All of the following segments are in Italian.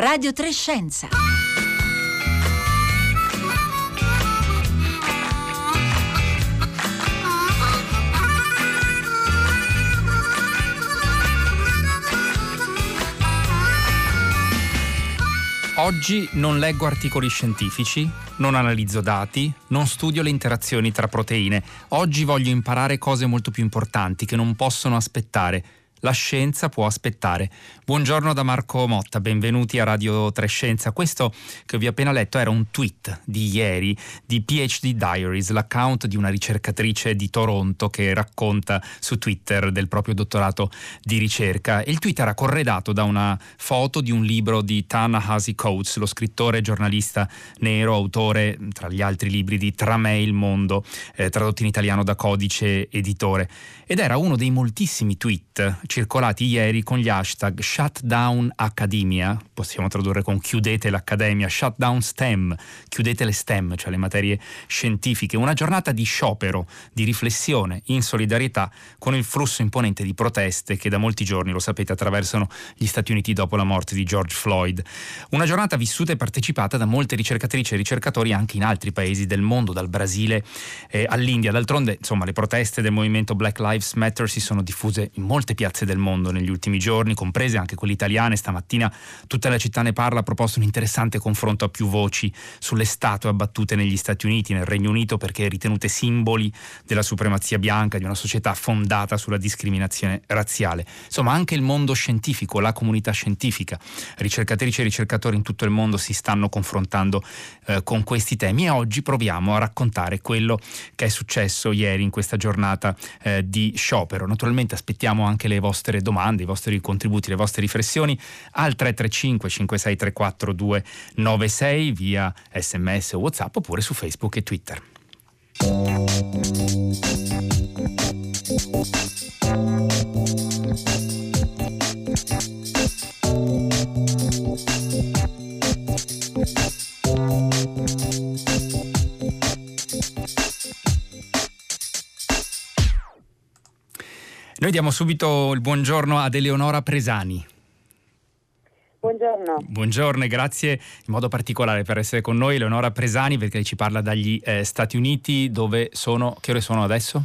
Radio Trescenza. Oggi non leggo articoli scientifici, non analizzo dati, non studio le interazioni tra proteine. Oggi voglio imparare cose molto più importanti che non possono aspettare la scienza può aspettare. Buongiorno da Marco Motta, benvenuti a Radio Trescenza. Questo che vi ho appena letto era un tweet di ieri di PhD Diaries, l'account di una ricercatrice di Toronto che racconta su Twitter del proprio dottorato di ricerca. Il tweet era corredato da una foto di un libro di Ta-Nehisi Coates, lo scrittore e giornalista nero, autore tra gli altri libri di Tra me il mondo, eh, tradotto in italiano da Codice Editore. Ed era uno dei moltissimi tweet circolati ieri con gli hashtag Shutdown Academia, possiamo tradurre con chiudete l'accademia, Shutdown STEM, chiudete le STEM, cioè le materie scientifiche, una giornata di sciopero, di riflessione, in solidarietà con il flusso imponente di proteste che da molti giorni, lo sapete, attraversano gli Stati Uniti dopo la morte di George Floyd. Una giornata vissuta e partecipata da molte ricercatrici e ricercatori anche in altri paesi del mondo, dal Brasile eh, all'India. D'altronde, insomma, le proteste del movimento Black Lives Matter si sono diffuse in molte piazze del mondo negli ultimi giorni, comprese anche quelle italiane. Stamattina tutta la città ne parla, ha proposto un interessante confronto a più voci sulle statue abbattute negli Stati Uniti, nel Regno Unito, perché ritenute simboli della supremazia bianca, di una società fondata sulla discriminazione razziale. Insomma, anche il mondo scientifico, la comunità scientifica, ricercatrici e ricercatori in tutto il mondo si stanno confrontando eh, con questi temi e oggi proviamo a raccontare quello che è successo ieri in questa giornata eh, di sciopero. Naturalmente aspettiamo anche le vostre vostre domande, i vostri contributi, le vostre riflessioni al 335 5634 296 via sms o whatsapp oppure su Facebook e Twitter. Noi diamo subito il buongiorno ad Eleonora Presani. Buongiorno. Buongiorno e grazie in modo particolare per essere con noi Eleonora Presani perché ci parla dagli eh, Stati Uniti dove sono, che ore sono adesso?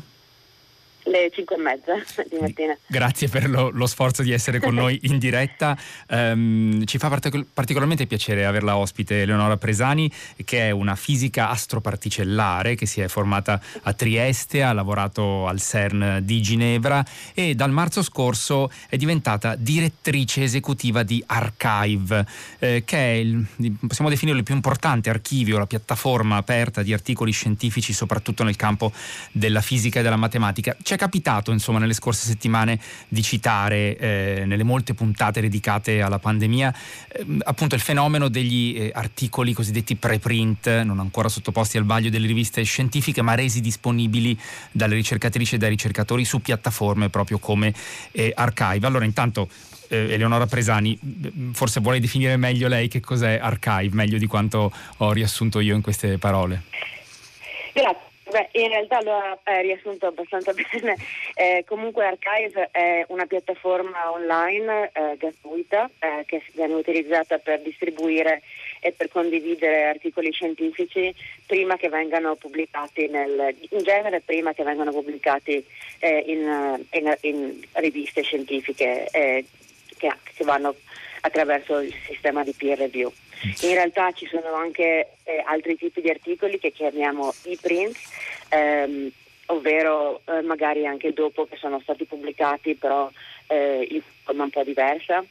Le 5 e mezza di mattina. Grazie per lo, lo sforzo di essere con noi in diretta. Um, ci fa partic- particolarmente piacere averla ospite Eleonora Presani, che è una fisica astroparticellare che si è formata a Trieste, ha lavorato al CERN di Ginevra e dal marzo scorso è diventata direttrice esecutiva di Archive, eh, che è il, possiamo definirlo il più importante archivio, la piattaforma aperta di articoli scientifici, soprattutto nel campo della fisica e della matematica. Ci è capitato, insomma, nelle scorse settimane di citare eh, nelle molte puntate dedicate alla pandemia eh, appunto il fenomeno degli eh, articoli cosiddetti preprint, non ancora sottoposti al vaglio delle riviste scientifiche, ma resi disponibili dalle ricercatrici e dai ricercatori su piattaforme proprio come eh, Archive. Allora, intanto eh, Eleonora Presani, forse vuole definire meglio lei che cos'è Archive, meglio di quanto ho riassunto io in queste parole. Grazie. Beh, in realtà lo ha eh, riassunto abbastanza bene. Eh, comunque Archive è una piattaforma online eh, gratuita eh, che viene utilizzata per distribuire e per condividere articoli scientifici prima che vengano pubblicati nel, in genere prima che vengano pubblicati eh, in, in, in, riviste scientifiche eh, che, che vanno attraverso il sistema di peer review. In realtà ci sono anche eh, altri tipi di articoli che chiamiamo e-print, ehm, ovvero eh, magari anche dopo che sono stati pubblicati, però eh, in forma un po' diversa.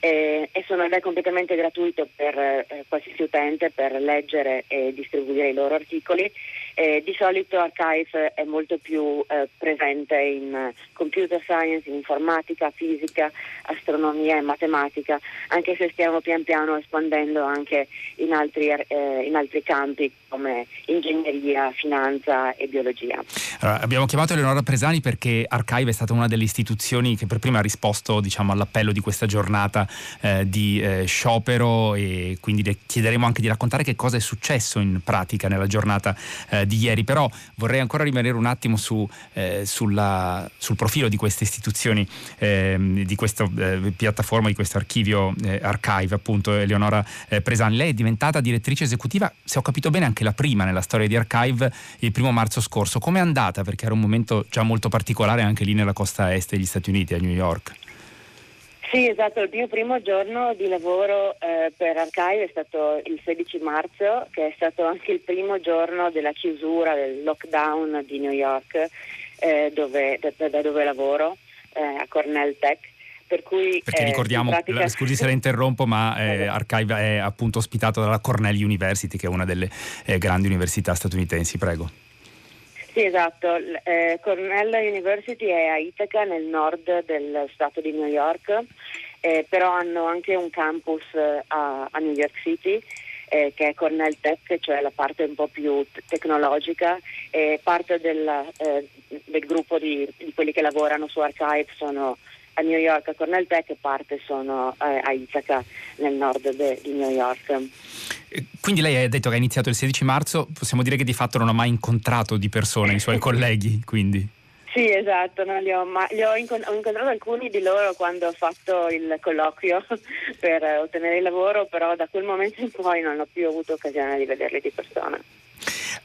e sono, ed è completamente gratuito per eh, qualsiasi utente per leggere e distribuire i loro articoli eh, di solito Archive è molto più eh, presente in computer science, in informatica, fisica, astronomia e matematica, anche se stiamo pian piano espandendo anche in altri, eh, in altri campi come ingegneria, finanza e biologia. Allora, abbiamo chiamato Eleonora Presani perché Archive è stata una delle istituzioni che per prima ha risposto diciamo, all'appello di questa giornata eh, di eh, sciopero e quindi le chiederemo anche di raccontare che cosa è successo in pratica nella giornata eh, eh, di ieri, però vorrei ancora rimanere un attimo su, eh, sulla, sul profilo di queste istituzioni, ehm, di questa eh, piattaforma, di questo archivio eh, archive, appunto Eleonora Presani. Lei è diventata direttrice esecutiva, se ho capito bene, anche la prima nella storia di archive il primo marzo scorso. Come è andata? Perché era un momento già molto particolare anche lì nella costa est degli Stati Uniti, a New York. Sì, esatto, il mio primo giorno di lavoro eh, per Archive è stato il 16 marzo, che è stato anche il primo giorno della chiusura, del lockdown di New York, eh, dove, da, da, dove lavoro, eh, a Cornell Tech. Per cui, Perché eh, ricordiamo, pratica... scusi se la interrompo, ma eh, Archive è appunto ospitato dalla Cornell University, che è una delle eh, grandi università statunitensi, prego. Sì, esatto. Eh, Cornell University è a Ithaca, nel nord del stato di New York, eh, però hanno anche un campus eh, a, a, New York City. Eh, che è Cornell Tech, cioè la parte un po' più t- tecnologica e parte del, eh, del gruppo di, di, quelli che lavorano su Archive sono a New York a Cornell Tech e parte sono eh, a Ithaca nel nord de, di New York. Quindi lei ha detto che ha iniziato il 16 marzo, possiamo dire che di fatto non ha mai incontrato di persona i suoi colleghi, quindi? Sì, esatto, no, li ho, ma, li ho, incont- ho, incontrato alcuni di loro quando ho fatto il colloquio per ottenere il lavoro, però da quel momento in poi non ho più avuto occasione di vederli di persona.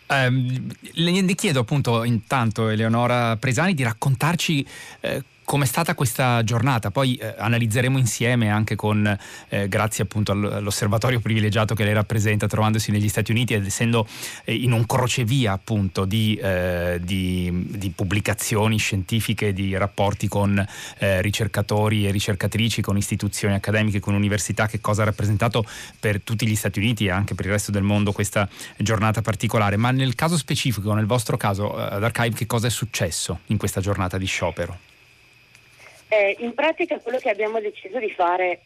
Um, le chiedo appunto intanto Eleonora Presani di raccontarci eh, come è stata questa giornata? Poi eh, analizzeremo insieme anche con, eh, grazie appunto all'osservatorio privilegiato che lei rappresenta trovandosi negli Stati Uniti ed essendo eh, in un crocevia appunto di, eh, di, di, pubblicazioni scientifiche, di rapporti con eh, ricercatori e ricercatrici, con istituzioni accademiche, con università, che cosa ha rappresentato per tutti gli Stati Uniti e anche per il resto del mondo questa giornata particolare. Ma nel caso specifico, nel vostro caso eh, ad Archive, che cosa è successo in questa giornata di sciopero? Eh, in pratica quello che abbiamo deciso di fare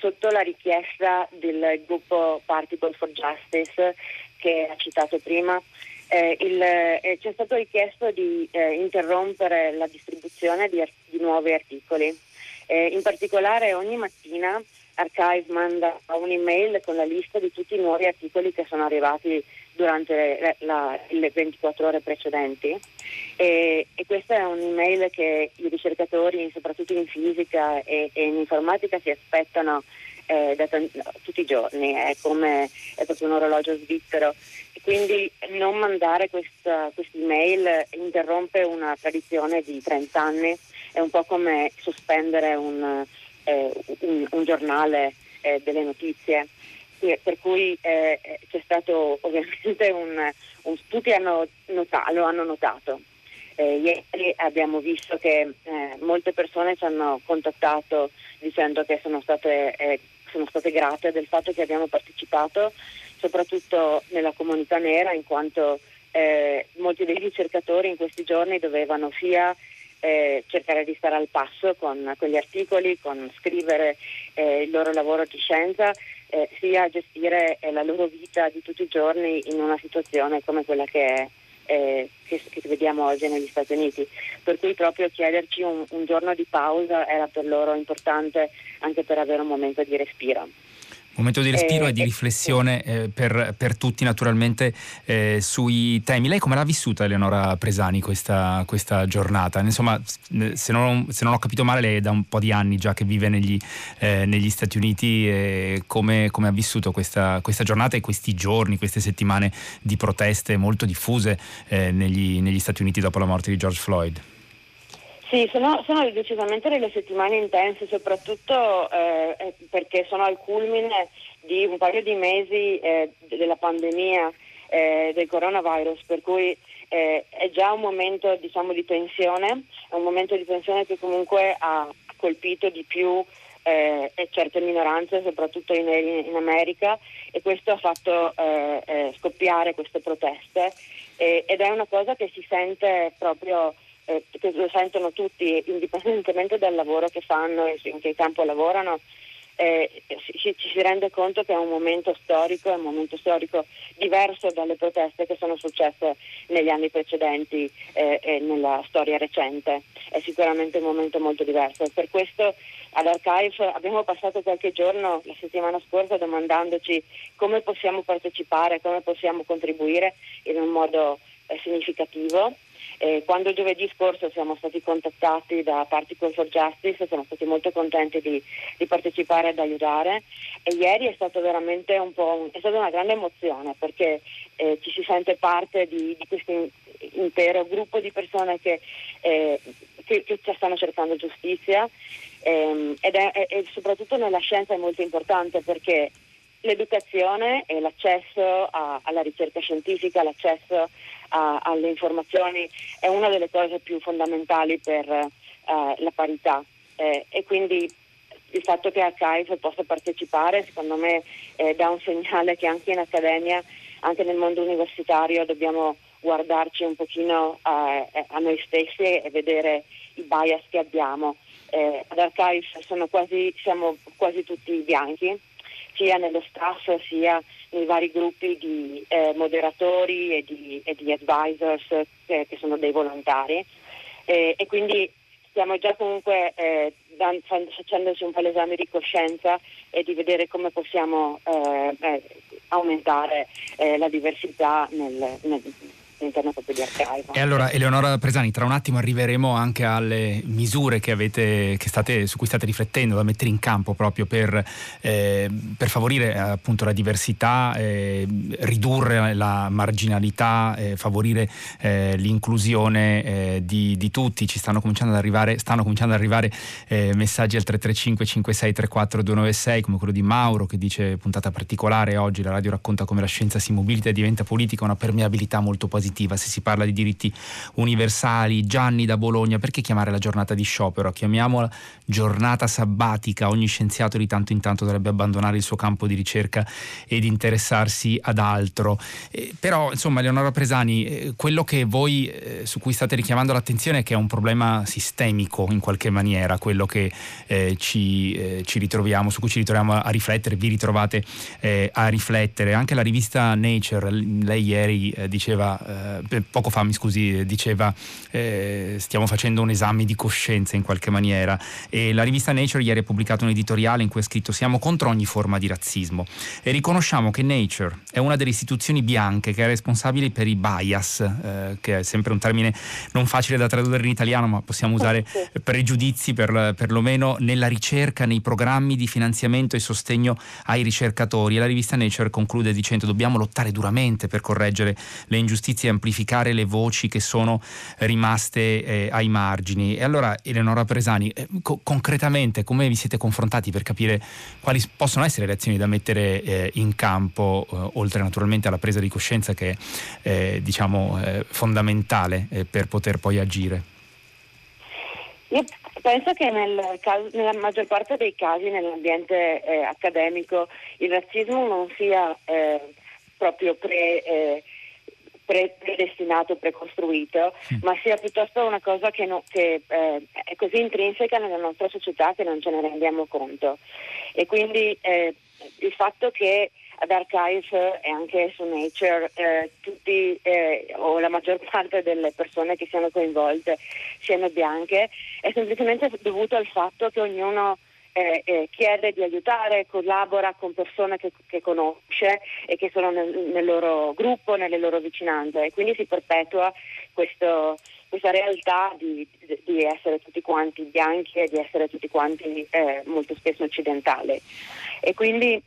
sotto la richiesta del gruppo Particle for Justice che ha citato prima, eh, il, eh, ci è stato richiesto di eh, interrompere la distribuzione di, di nuovi articoli. Eh, in particolare ogni mattina Archive manda un'email con la lista di tutti i nuovi articoli che sono arrivati durante la, le 24 ore precedenti. E, e, questa è un'email che i ricercatori, soprattutto in fisica e, e in informatica, si aspettano eh, da t- tutti i giorni, è come è proprio un orologio svizzero. Quindi non mandare questa email interrompe una tradizione di 30 anni, è un po' come sospendere un, eh, un, un giornale eh, delle notizie per cui eh, c'è stato ovviamente un, un tutti hanno nota, lo hanno notato. Eh, ieri abbiamo visto che eh, molte persone ci hanno contattato dicendo che sono state, eh, sono state grate del fatto che abbiamo partecipato, soprattutto nella comunità nera, in quanto eh, molti dei ricercatori in questi giorni dovevano sia eh, cercare di stare al passo con, con gli articoli, con scrivere eh, il loro lavoro di scienza, eh, sia gestire eh, la loro vita di tutti i giorni in una situazione come quella che, eh, che, che, vediamo oggi negli Stati Uniti. Per cui proprio chiederci un, un giorno di pausa era per loro importante anche per avere un momento di respiro momento di respiro e, e di riflessione eh, per, per, tutti naturalmente eh, sui temi. Lei come l'ha vissuta Eleonora Presani questa, questa giornata? Insomma, se non, se non, ho capito male, lei è da un po' di anni già che vive negli, eh, negli Stati Uniti e come, come ha vissuto questa, questa, giornata e questi giorni, queste settimane di proteste molto diffuse eh, negli, negli Stati Uniti dopo la morte di George Floyd? Sì, sono, sono, decisamente delle settimane intense, soprattutto eh, perché sono al culmine di un paio di mesi eh, della pandemia eh, del coronavirus, per cui eh, è già un momento diciamo, di tensione, è un momento di tensione che comunque ha colpito di più eh, certe minoranze, soprattutto in, in, America, e questo ha fatto eh, scoppiare queste proteste ed è una cosa che si sente proprio eh, che lo sentono tutti indipendentemente dal lavoro che fanno e in che campo lavorano, eh, ci, ci, si rende conto che è un momento storico, è un momento storico diverso dalle proteste che sono successe negli anni precedenti eh, e nella storia recente. È sicuramente un momento molto diverso. Per questo ad Archive abbiamo passato qualche giorno la settimana scorsa domandandoci come possiamo partecipare, come possiamo contribuire in un modo eh, significativo. Eh, quando giovedì scorso siamo stati contattati da Particle for Justice siamo stati molto contenti di, di partecipare ed aiutare. E ieri è stato veramente un po' è stata una grande emozione perché eh, ci si sente parte di, di questo intero gruppo di persone che, eh, che, che stanno cercando giustizia. Ehm, ed è, è, è soprattutto nella scienza è molto importante perché l'educazione e l'accesso a, alla ricerca scientifica, l'accesso a, alle informazioni è una delle cose più fondamentali per uh, la parità eh, e quindi il fatto che Archive possa partecipare secondo me eh, dà un segnale che anche in accademia, anche nel mondo universitario dobbiamo guardarci un pochino uh, a noi stessi e vedere i bias che abbiamo. Eh, ad Archive quasi, siamo quasi tutti bianchi sia nello staff sia nei vari gruppi di eh, moderatori e di, e di advisors eh, che sono dei volontari. Eh, e quindi stiamo già comunque eh, dan, facendoci un po' l'esame di coscienza e di vedere come possiamo eh, eh, aumentare la diversità nel, nel all'interno proprio di Archive. E allora Eleonora Presani, tra un attimo arriveremo anche alle misure che avete, che state, su cui state riflettendo da mettere in campo proprio per, eh, per favorire appunto la diversità, eh, ridurre la marginalità, eh, favorire eh, l'inclusione eh, di, di, tutti. Ci stanno cominciando ad arrivare, cominciando ad arrivare eh, messaggi al 335 5634 296 come quello di Mauro che dice puntata particolare oggi la radio racconta come la scienza si mobilita e diventa politica, una permeabilità molto positiva positiva, se si parla di diritti universali, Gianni da Bologna, perché chiamare la giornata di sciopero? Chiamiamola giornata sabbatica, ogni scienziato di tanto in tanto dovrebbe abbandonare il suo campo di ricerca ed interessarsi ad altro. Eh, però, insomma, Leonora Presani, eh, quello che voi eh, su cui state richiamando l'attenzione è che è un problema sistemico in qualche maniera, quello che eh, ci, eh, ci, ritroviamo, su cui ci ritroviamo a, riflettere, vi ritrovate eh, a riflettere. Anche la rivista Nature, lei ieri diceva eh, poco fa mi scusi, diceva eh, stiamo facendo un esame di coscienza in qualche maniera. E la rivista Nature ieri ha pubblicato un editoriale in cui ha scritto siamo contro ogni forma di razzismo e riconosciamo che Nature è una delle istituzioni bianche che è responsabile per i bias, eh, che è sempre un termine non facile da tradurre in italiano ma possiamo usare pregiudizi per, perlomeno nella ricerca, nei programmi di finanziamento e sostegno ai ricercatori. E la rivista Nature conclude dicendo dobbiamo lottare duramente per correggere le ingiustizie e amplificare le voci che sono rimaste eh, ai margini. E allora, Eleonora Presani, eh, co- concretamente come vi siete confrontati per capire quali possono essere le azioni da mettere eh, in campo, eh, oltre naturalmente alla presa di coscienza che è eh, diciamo, eh, fondamentale per poter poi agire? Io penso che nel caso, nella maggior parte dei casi nell'ambiente accademico il razzismo non sia proprio pre pre- predestinato, precostruito, mm. ma sia piuttosto una cosa che, no, che eh, è così intrinseca nella nostra società che non ce ne rendiamo conto. E quindi eh, il fatto che ad Archive e anche su Nature eh, tutti eh, o la maggior parte delle persone che siano coinvolte siano bianche è semplicemente dovuto al fatto che ognuno eh, eh, chiede di aiutare, collabora con persone che, che conosce e che sono nel, nel, loro gruppo, nelle loro vicinanze e quindi si perpetua questo, questa realtà di, di, essere tutti quanti bianchi e di essere tutti quanti eh, molto spesso occidentali. E quindi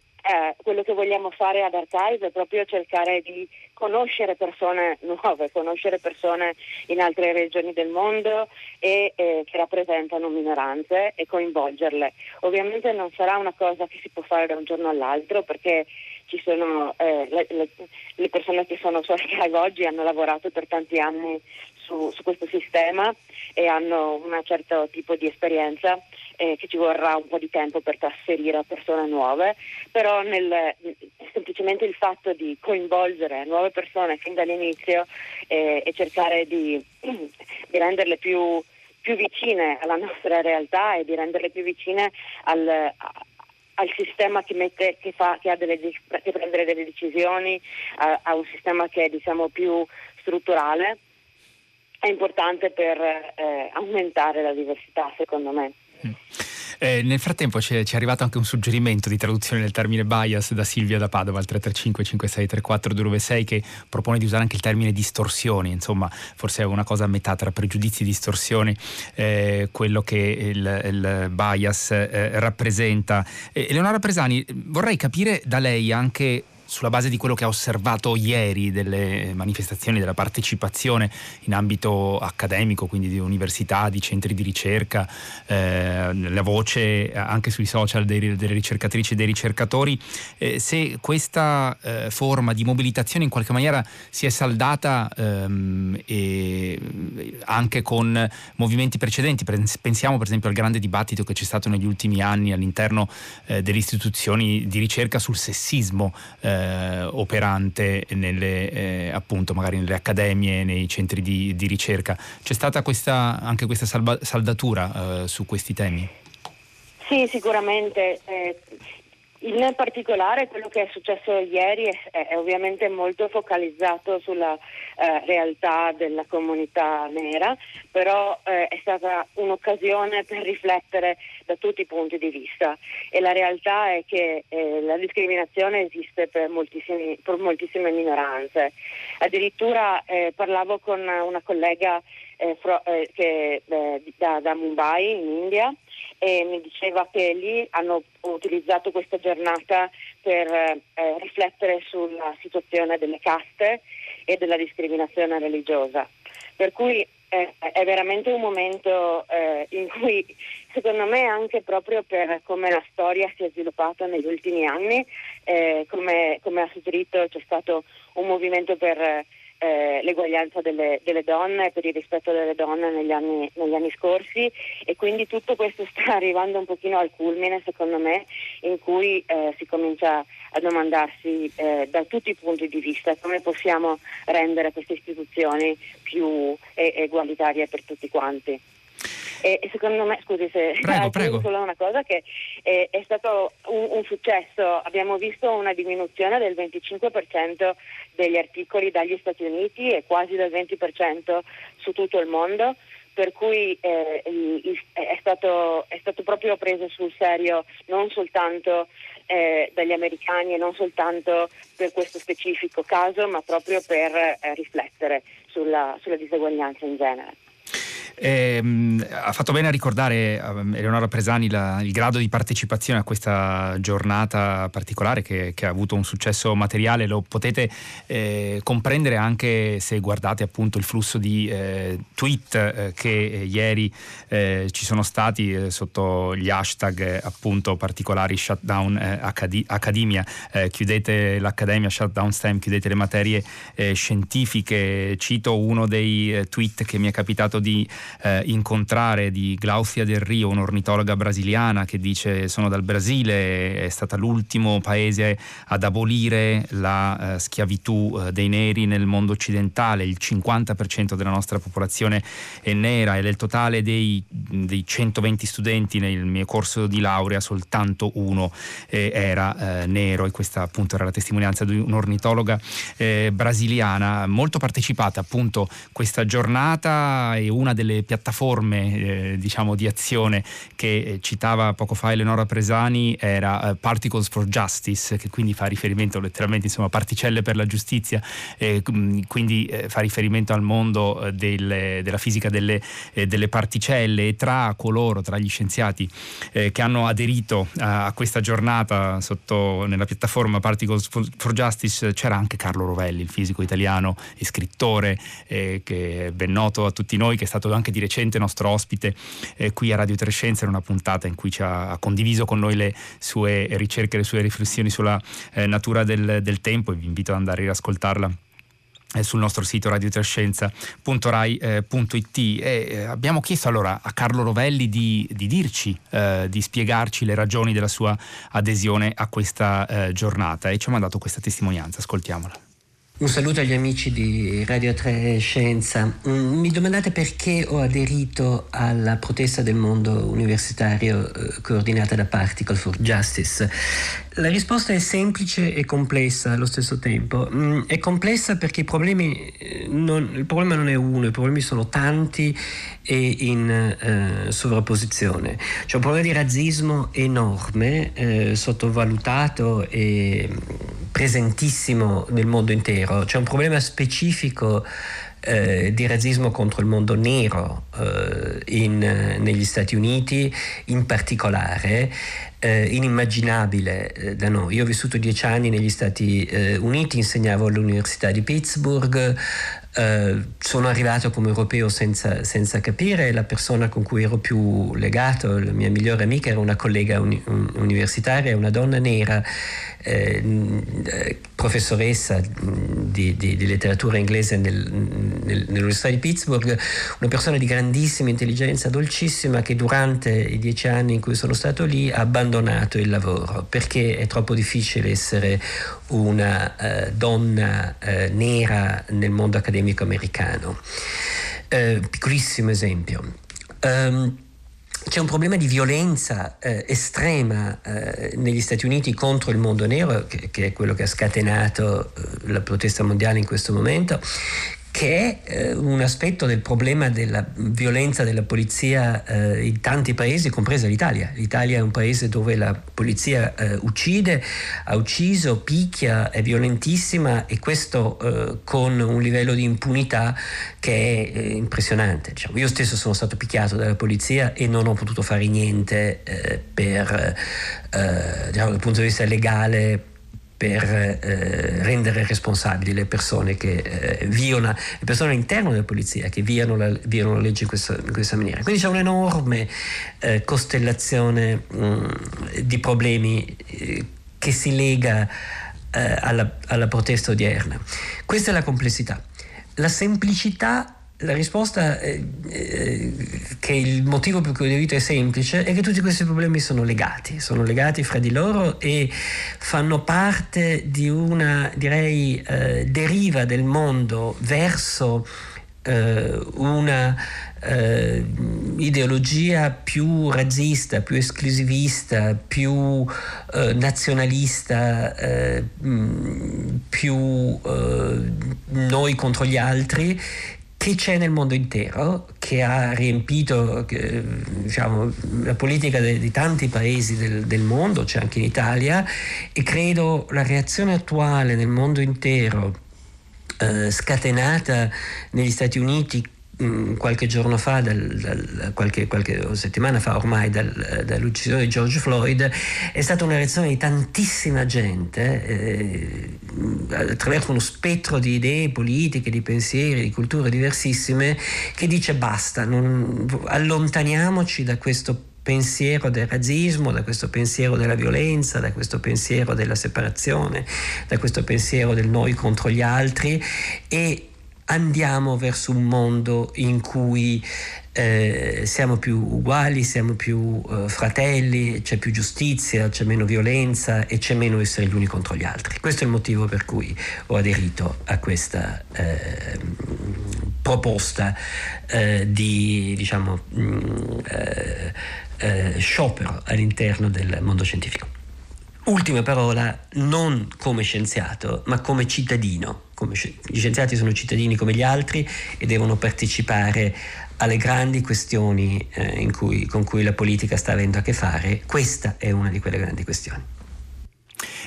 quello che vogliamo fare ad Archive è proprio cercare di conoscere persone nuove, conoscere persone in altre regioni del mondo e eh, che rappresentano minoranze e coinvolgerle. Ovviamente non sarà una cosa che si può fare da un giorno all'altro perché ci sono eh, le, le, le, persone che sono su Archive oggi hanno lavorato per tanti anni su, su questo sistema e hanno un certo tipo di esperienza eh, che ci vorrà un po' di tempo per trasferire a persone nuove, però nel, semplicemente il fatto di coinvolgere nuove persone fin dall'inizio eh, e cercare di, di renderle più, più, vicine alla nostra realtà e di renderle più vicine al, al sistema che, mette, che, fa, che, delle, che prende delle decisioni, a, a, un sistema che è diciamo, più strutturale è importante per eh, aumentare la diversità, secondo me. Eh, nel frattempo ci è, ci è, arrivato anche un suggerimento di traduzione del termine bias da Silvia da Padova al 335 5634 296 che propone di usare anche il termine distorsioni, insomma forse è una cosa a metà tra pregiudizi e distorsioni, eh, quello che il, il bias eh, rappresenta. Eleonora Presani, vorrei capire da lei anche sulla base di quello che ha osservato ieri delle manifestazioni della partecipazione in ambito accademico, quindi di università, di centri di ricerca, eh, la voce anche sui social dei, delle ricercatrici e dei ricercatori, eh, se questa eh, forma di mobilitazione in qualche maniera si è saldata ehm, anche con movimenti precedenti. Pensiamo per esempio al grande dibattito che c'è stato negli ultimi anni all'interno eh, delle istituzioni di ricerca sul sessismo eh, eh, operante nelle, eh, appunto magari nelle accademie, nei centri di, di ricerca. C'è stata questa, anche questa salva, saldatura eh, su questi temi? Sì, sicuramente. In particolare quello che è successo ieri è, è ovviamente molto focalizzato sulla eh, realtà della comunità nera, però eh, è stata un'occasione per riflettere da tutti i punti di vista e la realtà è che eh, la discriminazione esiste per, per, moltissime minoranze. Addirittura eh, parlavo con una collega eh, fro, eh, che, da, da Mumbai in India e mi diceva che lì hanno utilizzato questa giornata per eh, riflettere sulla situazione delle caste e della discriminazione religiosa. Per cui eh, è veramente un momento eh, in cui secondo me anche proprio per come la storia si è sviluppata negli ultimi anni, eh, come, come, ha suggerito c'è stato un movimento per eh, l'eguaglianza delle, delle, donne, per il rispetto delle donne negli anni, negli anni, scorsi e quindi tutto questo sta arrivando un pochino al culmine secondo me in cui eh, si comincia a domandarsi eh, da tutti i punti di vista come possiamo rendere queste istituzioni più egualitarie per tutti quanti. E secondo me, scusi se prego, prego. solo una cosa, che è, è stato un, un, successo, abbiamo visto una diminuzione del 25% degli articoli dagli Stati Uniti e quasi del 20% su tutto il mondo per cui eh, è, stato, è, stato, proprio preso sul serio non soltanto eh, dagli americani e non soltanto per questo specifico caso, ma proprio per eh, riflettere sulla, sulla diseguaglianza in genere. Eh, ha fatto bene a ricordare ehm, Eleonora Presani la, il grado di partecipazione a questa giornata particolare che, che ha avuto un successo materiale, lo potete eh, comprendere anche se guardate appunto il flusso di eh, tweet eh, che ieri eh, ci sono stati eh, sotto gli hashtag appunto particolari shutdown Accad- accademia, chiudete l'accademia, shutdown STEM, chiudete le materie scientifiche, cito uno dei tweet che mi è capitato di eh, incontrare di Glaucia del Rio, un'ornitologa brasiliana che dice sono dal Brasile, è stata l'ultimo paese ad abolire la eh, schiavitù eh, dei neri nel mondo occidentale, il 50% della nostra popolazione è nera e del totale dei, dei 120 studenti nel mio corso di laurea soltanto uno eh, era eh, nero. E questa appunto era la testimonianza di un'ornitologa eh, brasiliana molto partecipata appunto questa giornata e una delle piattaforme eh, diciamo, di azione che eh, citava poco fa Eleonora Presani era uh, Particles for Justice, che quindi fa riferimento letteralmente insomma particelle per la giustizia, eh, quindi eh, fa riferimento al mondo eh, del, della fisica delle, delle, particelle e tra coloro, tra gli scienziati che hanno aderito a, a, questa giornata sotto, nella piattaforma Particles for Justice c'era anche Carlo Rovelli, il fisico italiano e scrittore che è ben noto a tutti noi, che è stato anche di recente nostro ospite eh, qui a Radio Trescenza in una puntata in cui ci ha, ha, condiviso con noi le sue ricerche, le sue riflessioni sulla eh, natura del, del tempo e vi invito ad andare a riascoltarla eh, sul nostro sito radiotrescenza.rai.it e eh, abbiamo chiesto allora a Carlo Rovelli di, di dirci, eh, di spiegarci le ragioni della sua adesione a questa eh, giornata e ci ha mandato questa testimonianza, ascoltiamola. Un saluto agli amici di Radio 3 Scienza. Mm, mi domandate perché ho aderito alla protesta del mondo universitario eh, coordinata da Particle for Justice. La risposta è semplice e complessa allo stesso tempo. Mm, è complessa perché problemi eh, non, il problema non è uno, i problemi sono tanti e in eh, sovrapposizione. C'è un problema di razzismo enorme, eh, sottovalutato e presentissimo nel mondo intero. C'è un problema specifico eh, di razzismo contro il mondo nero eh, in, negli Stati Uniti in particolare eh, inimmaginabile eh, da noi. Io ho vissuto dieci anni negli Stati eh, Uniti, insegnavo all'Università di Pittsburgh, eh, sono arrivato come europeo senza, senza, capire, la persona con cui ero più legato, la mia migliore amica era una collega uni- universitaria, una donna nera, eh, professoressa di, di, di, letteratura inglese nel, nel, nell'Università di Pittsburgh, una persona di grandissima intelligenza, dolcissima, che durante i dieci anni in cui sono stato lì ha abbandonato il lavoro perché è troppo difficile essere una eh, donna eh, nera nel mondo accademico americano. Eh, piccolissimo esempio. Um, c'è un problema di violenza eh, estrema eh, negli Stati Uniti contro il mondo nero, che, che è quello che ha scatenato eh, la protesta mondiale in questo momento, che è eh, un aspetto del problema della violenza della polizia eh, in tanti paesi, compresa l'Italia. L'Italia è un paese dove la polizia eh, uccide, ha ucciso, picchia, è violentissima e questo con un livello di impunità che è impressionante. Diciamo, io stesso sono stato picchiato dalla polizia e non ho potuto fare niente per, diciamo, dal punto di vista legale per eh, rendere responsabili le persone che eh, violano, le persone all'interno della polizia che violano la, violano la legge in questa, in questa, maniera. Quindi c'è un'enorme eh, costellazione mh, mm, di problemi eh, che si lega eh, alla, alla protesta odierna. Questa è la complessità. La semplicità la risposta, eh, eh, che il motivo per cui ho detto è semplice, è che tutti questi problemi sono legati, sono legati fra di loro e fanno parte di una, direi, eh, deriva del mondo verso eh, una eh, ideologia più razzista, più esclusivista, più eh, nazionalista, più noi contro gli altri che c'è nel mondo intero, che ha riempito che, diciamo, la politica de, di tanti paesi del, del, mondo, c'è anche in Italia, e credo la reazione attuale nel mondo intero, eh, scatenata negli Stati Uniti Mm, qualche giorno fa, dal, dal, qualche, qualche, settimana fa ormai, dal, dall'uccisione di George Floyd, è stata una reazione di tantissima gente eh, attraverso uno spettro di idee politiche, di pensieri, di culture diversissime che dice basta, non, allontaniamoci da questo pensiero del razzismo, da questo pensiero della violenza, da questo pensiero della separazione, da questo pensiero del noi contro gli altri e andiamo verso un mondo in cui eh, siamo più uguali, siamo più eh, fratelli, c'è più giustizia, c'è meno violenza e c'è meno essere gli uni contro gli altri. Questo è il motivo per cui ho aderito a questa eh, proposta di diciamo, mh, mm, eh, eh, sciopero all'interno del mondo scientifico. Ultima parola, non come scienziato, ma come cittadino. Come gli scienziati sono cittadini come gli altri e devono partecipare alle grandi questioni eh, cui, con cui la politica sta avendo a che fare. Questa è una di quelle grandi questioni.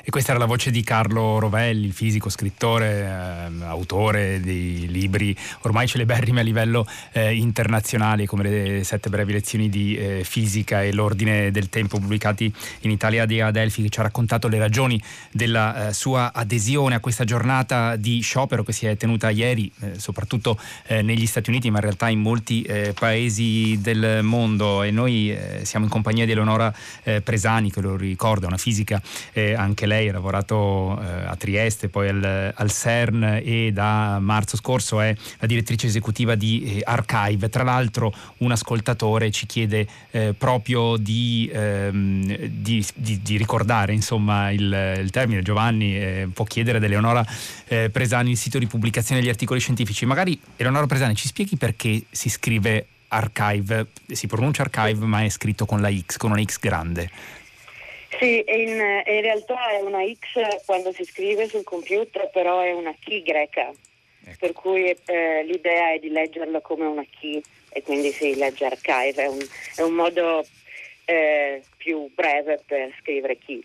E questa era la voce di Carlo Rovelli, il fisico, scrittore, eh, autore di libri ormai celeberrimi a livello eh, internazionale, come le sette brevi lezioni di eh, fisica e l'ordine del tempo pubblicati in Italia di Adelphi, che ci ha raccontato le ragioni della eh, sua adesione a questa giornata di sciopero che si è tenuta ieri, eh, soprattutto eh, negli Stati Uniti, ma in realtà in molti paesi del mondo. E noi siamo in compagnia di Eleonora Presani, che lo ricorda, una fisica anche lei lei, ha lavorato eh, a Trieste, poi al, al, CERN e da marzo scorso è la direttrice esecutiva di eh, Archive. Tra l'altro un ascoltatore ci chiede eh, proprio di, ehm, di, di, di, ricordare insomma, il, il termine. Giovanni eh, può chiedere ad Eleonora Presani il sito di pubblicazione degli articoli scientifici. Magari Eleonora Presani ci spieghi perché si scrive archive, si pronuncia archive ma è scritto con la X, con una X grande. Sì, in, in, realtà è una X quando si scrive sul computer, però è una key greca, ecco. per cui eh, l'idea è di leggerlo come una key e quindi si legge archive, è un, è un modo eh, più breve per scrivere key.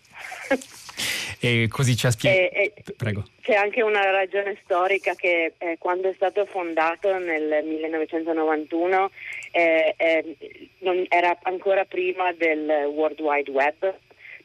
e così ci ha spiegato. C'è anche una ragione storica che eh, quando è stato fondato nel 1991 eh, eh, era ancora prima del World Wide Web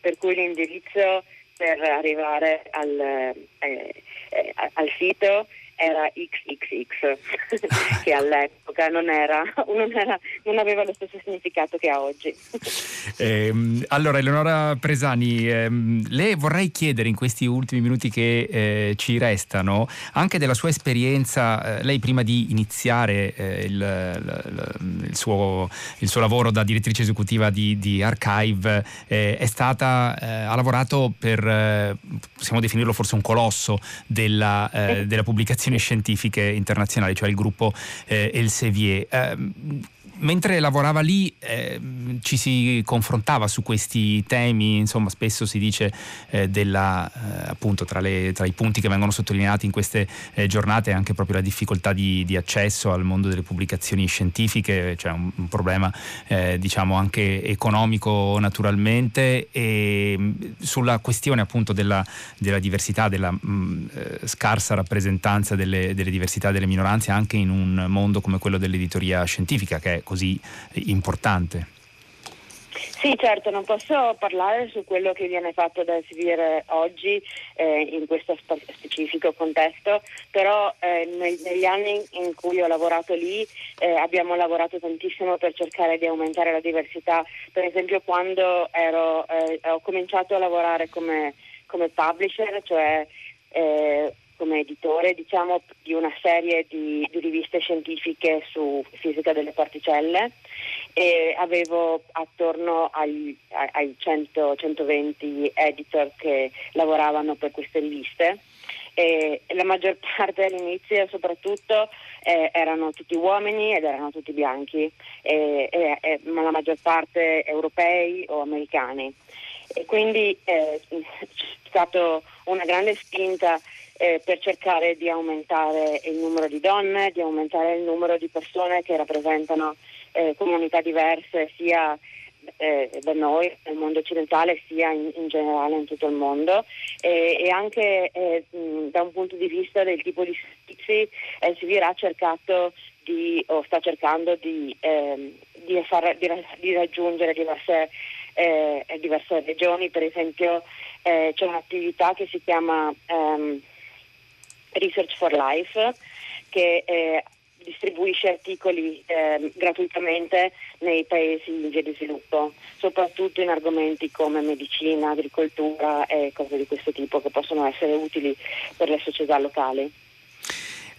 per cui l'indirizzo per arrivare al, eh, eh, al sito era XXX, che all'epoca non, era, non, era, non, aveva lo stesso significato che ha oggi. Eh, allora, Eleonora Presani, ehm, le vorrei chiedere in questi ultimi minuti che eh, ci restano anche della sua esperienza. Eh, lei, prima di iniziare eh, il, il, suo, il, suo, lavoro da direttrice esecutiva di, di Archive, eh, è stata, eh, ha lavorato per, possiamo definirlo forse un colosso della, della pubblicazione scientifiche internazionali, cioè il gruppo eh, Elsevier. Mentre lavorava lì eh, ci si confrontava su questi temi, insomma spesso si dice eh, della, eh, appunto tra, le, tra, i punti che vengono sottolineati in queste eh, giornate anche proprio la difficoltà di, di, accesso al mondo delle pubblicazioni scientifiche, cioè un, un problema eh, diciamo anche economico naturalmente e mm, sulla questione appunto della, della diversità, della mh, mm, eh, scarsa rappresentanza delle, delle diversità delle minoranze anche in un mondo come quello dell'editoria scientifica che è così importante. Sì, certo, non posso parlare su quello che viene fatto da Elsevier oggi eh, in questo specifico contesto, però eh, negli anni in cui ho lavorato lì eh, abbiamo lavorato tantissimo per cercare di aumentare la diversità. Per esempio quando ero, eh, ho cominciato a lavorare come, come publisher, cioè eh, come editore diciamo, di una serie di, di, riviste scientifiche su fisica delle particelle. E avevo attorno ai, ai 100, 120 editor che lavoravano per queste riviste. E la maggior parte all'inizio soprattutto eh, erano tutti uomini ed erano tutti bianchi, eh, eh, ma la maggior parte europei o americani. E quindi eh, c'è stata una grande spinta eh, per cercare di aumentare il numero di donne, di aumentare il numero di persone che rappresentano eh, comunità diverse sia eh, da noi nel mondo occidentale sia in, in, generale in tutto il mondo. E, e anche eh, mh, da un punto di vista del tipo di servizi Elsevier ha cercato di, o sta cercando di, ehm, di, far, di raggiungere diverse, eh, diverse, regioni, per esempio eh, c'è un'attività che si chiama ehm, Research for Life che eh, distribuisce articoli eh, gratuitamente nei paesi in via di sviluppo, soprattutto in argomenti come medicina, agricoltura e cose di questo tipo che possono essere utili per le società locali.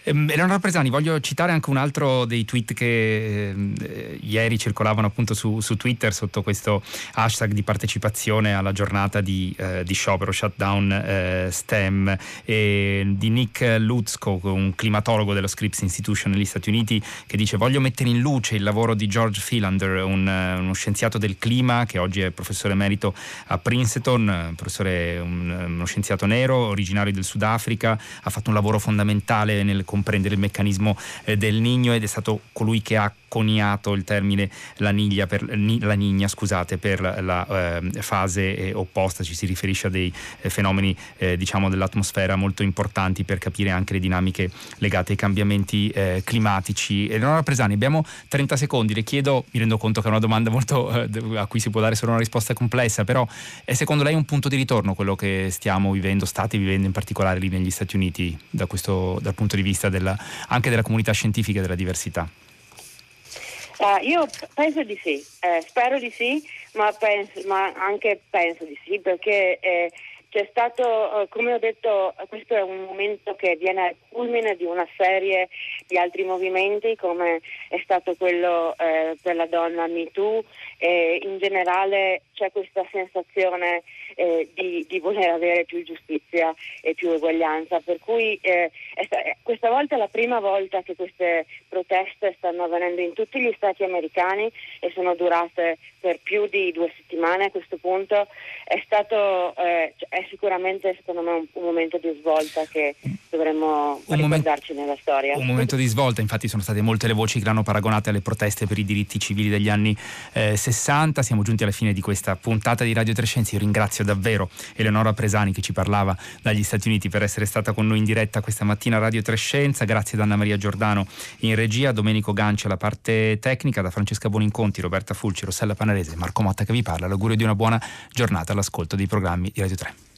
Ehm, Eleonora Presani, voglio citare anche un altro dei tweet che eh, ieri circolavano appunto su, su, Twitter sotto questo hashtag di partecipazione alla giornata di, eh, di sciopero Shutdown eh, STEM di Nick Lutzko, un climatologo dello Scripps Institution negli Stati Uniti, che dice voglio mettere in luce il lavoro di George Philander, un, uno scienziato del clima che oggi è professore emerito a Princeton, professore, un, uno scienziato nero, originario del Sudafrica, ha fatto un lavoro fondamentale nel comprendere il meccanismo eh, del Nigno ed è stato colui che ha coniato il termine laniglia per, la nigna scusate, per la eh, fase eh, opposta, ci si riferisce a dei eh, fenomeni eh, diciamo dell'atmosfera molto importanti per capire anche le dinamiche legate ai cambiamenti eh, climatici. Eleonora Presani, abbiamo 30 secondi, le chiedo, mi rendo conto che è una domanda molto, a cui si può dare solo una risposta complessa, però è secondo lei un punto di ritorno quello che stiamo vivendo, state vivendo in particolare lì negli Stati Uniti da questo, dal punto di vista vista della, anche della comunità scientifica e della diversità? Uh, io penso di sì, eh, spero di sì, ma, penso, ma, anche penso di sì perché eh, c'è stato, eh, come ho detto, questo è un momento che viene al culmine di una serie di altri movimenti come è stato quello eh, per la donna MeToo e in generale c'è questa sensazione eh, di, di, voler avere più giustizia e più eguaglianza, per cui eh, sta- questa volta è la prima volta che queste proteste stanno avvenendo in tutti gli stati americani e sono durate per più di due settimane a questo punto, è stato eh, è sicuramente secondo me un, un, momento di svolta che dovremmo un ricordarci moment- nella storia. Un momento di svolta, infatti sono state molte le voci che l'hanno paragonate alle proteste per i diritti civili degli anni eh, 60. Siamo giunti alla fine di questa puntata di Radio Trescenzi. Io ringrazio davvero Eleonora Presani che ci parlava dagli Stati Uniti per essere stata con noi in diretta questa mattina a Radio Trescenza. Grazie ad Anna Maria Giordano in regia, Domenico Ganci alla parte tecnica, da Francesca Boninconti, Roberta Fulci, Rossella Panarese, Marco Motta che vi parla. L'augurio di una buona giornata all'ascolto dei programmi di Radio 3.